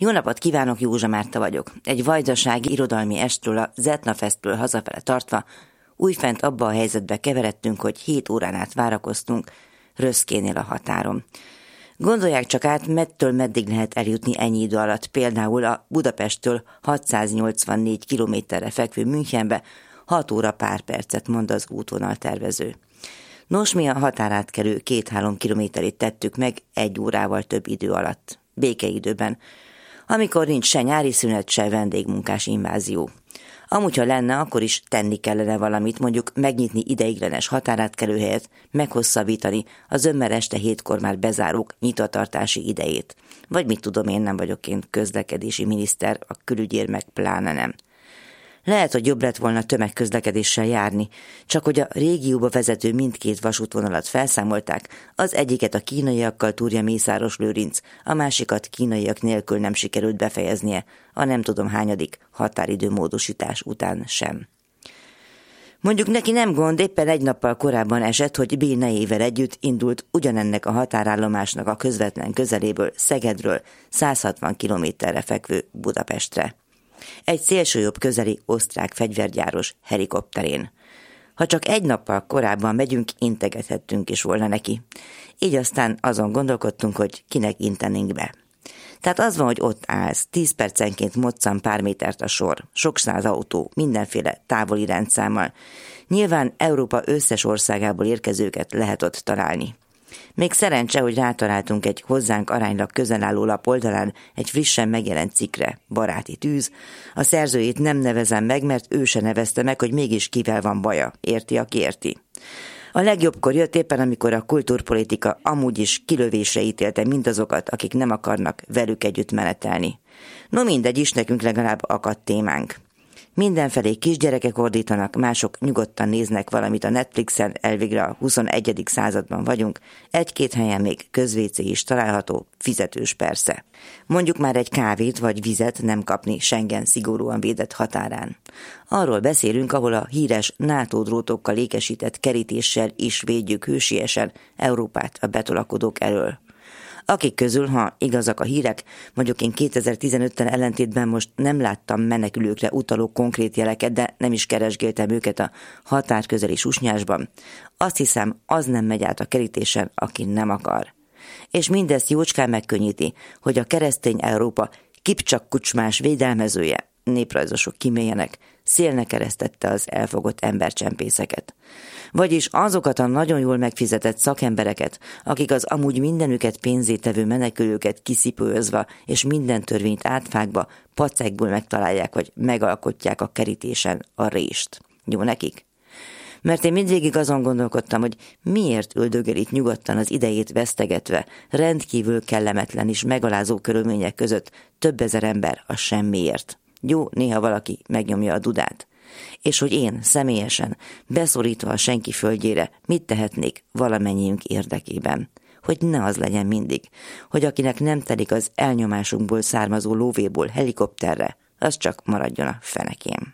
Jó napot kívánok, Józsa Márta vagyok. Egy vajdasági irodalmi estről a Zetna Festről hazafele tartva újfent abba a helyzetbe keveredtünk, hogy hét órán át várakoztunk Röszkénél a határon. Gondolják csak át, mettől meddig lehet eljutni ennyi idő alatt, például a Budapesttől 684 kilométerre fekvő Münchenbe 6 óra pár percet mond az útvonal tervező. Nos, mi a határátkelő két-három kilométerét tettük meg egy órával több idő alatt, békeidőben, amikor nincs se nyári szünet, se vendégmunkás invázió. Amúgy, ha lenne, akkor is tenni kellene valamit, mondjuk megnyitni ideiglenes határátkelőhelyet, meghosszabbítani az ömmel este hétkor már bezárók nyitatartási idejét. Vagy mit tudom, én nem vagyok én közlekedési miniszter, a külügyér meg pláne nem. Lehet, hogy jobb lett volna tömegközlekedéssel járni, csak hogy a régióba vezető mindkét vasútvonalat felszámolták, az egyiket a kínaiakkal túrja Mészáros Lőrinc, a másikat kínaiak nélkül nem sikerült befejeznie, a nem tudom hányadik határidő módosítás után sem. Mondjuk neki nem gond, éppen egy nappal korábban esett, hogy B nejével együtt indult ugyanennek a határállomásnak a közvetlen közeléből Szegedről 160 kilométerre fekvő Budapestre egy szélsőjobb közeli osztrák fegyvergyáros helikopterén. Ha csak egy nappal korábban megyünk, integethettünk is volna neki. Így aztán azon gondolkodtunk, hogy kinek intenénk be. Tehát az van, hogy ott állsz, tíz percenként moccan pár métert a sor, sok száz autó, mindenféle távoli rendszámmal. Nyilván Európa összes országából érkezőket lehet ott találni. Még szerencse, hogy rátaláltunk egy hozzánk aránylag közel álló lap oldalán egy frissen megjelent cikre, baráti tűz. A szerzőjét nem nevezem meg, mert ő se nevezte meg, hogy mégis kivel van baja. Érti, aki érti. A legjobbkor jött éppen, amikor a kultúrpolitika amúgy is kilövésre ítélte mindazokat, akik nem akarnak velük együtt menetelni. No mindegy is, nekünk legalább akadt témánk. Mindenfelé kisgyerekek ordítanak, mások nyugodtan néznek valamit a Netflixen, elvégre a 21. században vagyunk, egy-két helyen még közvécé is található, fizetős persze. Mondjuk már egy kávét vagy vizet nem kapni Schengen szigorúan védett határán. Arról beszélünk, ahol a híres NATO drótokkal ékesített kerítéssel is védjük hősiesen Európát a betolakodók elől akik közül, ha igazak a hírek, mondjuk én 2015-tel ellentétben most nem láttam menekülőkre utaló konkrét jeleket, de nem is keresgéltem őket a határ közeli susnyásban. Azt hiszem, az nem megy át a kerítésen, aki nem akar. És mindezt jócskán megkönnyíti, hogy a keresztény Európa kipcsak kucsmás védelmezője, néprajzosok kimélyenek, szélne keresztette az elfogott embercsempészeket. Vagyis azokat a nagyon jól megfizetett szakembereket, akik az amúgy mindenüket pénzétevő menekülőket kiszipőzve és minden törvényt átfákba, pacekból megtalálják, vagy megalkotják a kerítésen a rést. Jó nekik? mert én mindvégig azon gondolkodtam, hogy miért üldögél itt nyugodtan az idejét vesztegetve, rendkívül kellemetlen és megalázó körülmények között több ezer ember a semmiért. Jó, néha valaki megnyomja a dudát. És hogy én személyesen, beszorítva a senki földjére, mit tehetnék valamennyiünk érdekében. Hogy ne az legyen mindig, hogy akinek nem telik az elnyomásunkból származó lóvéból helikopterre, az csak maradjon a fenekém.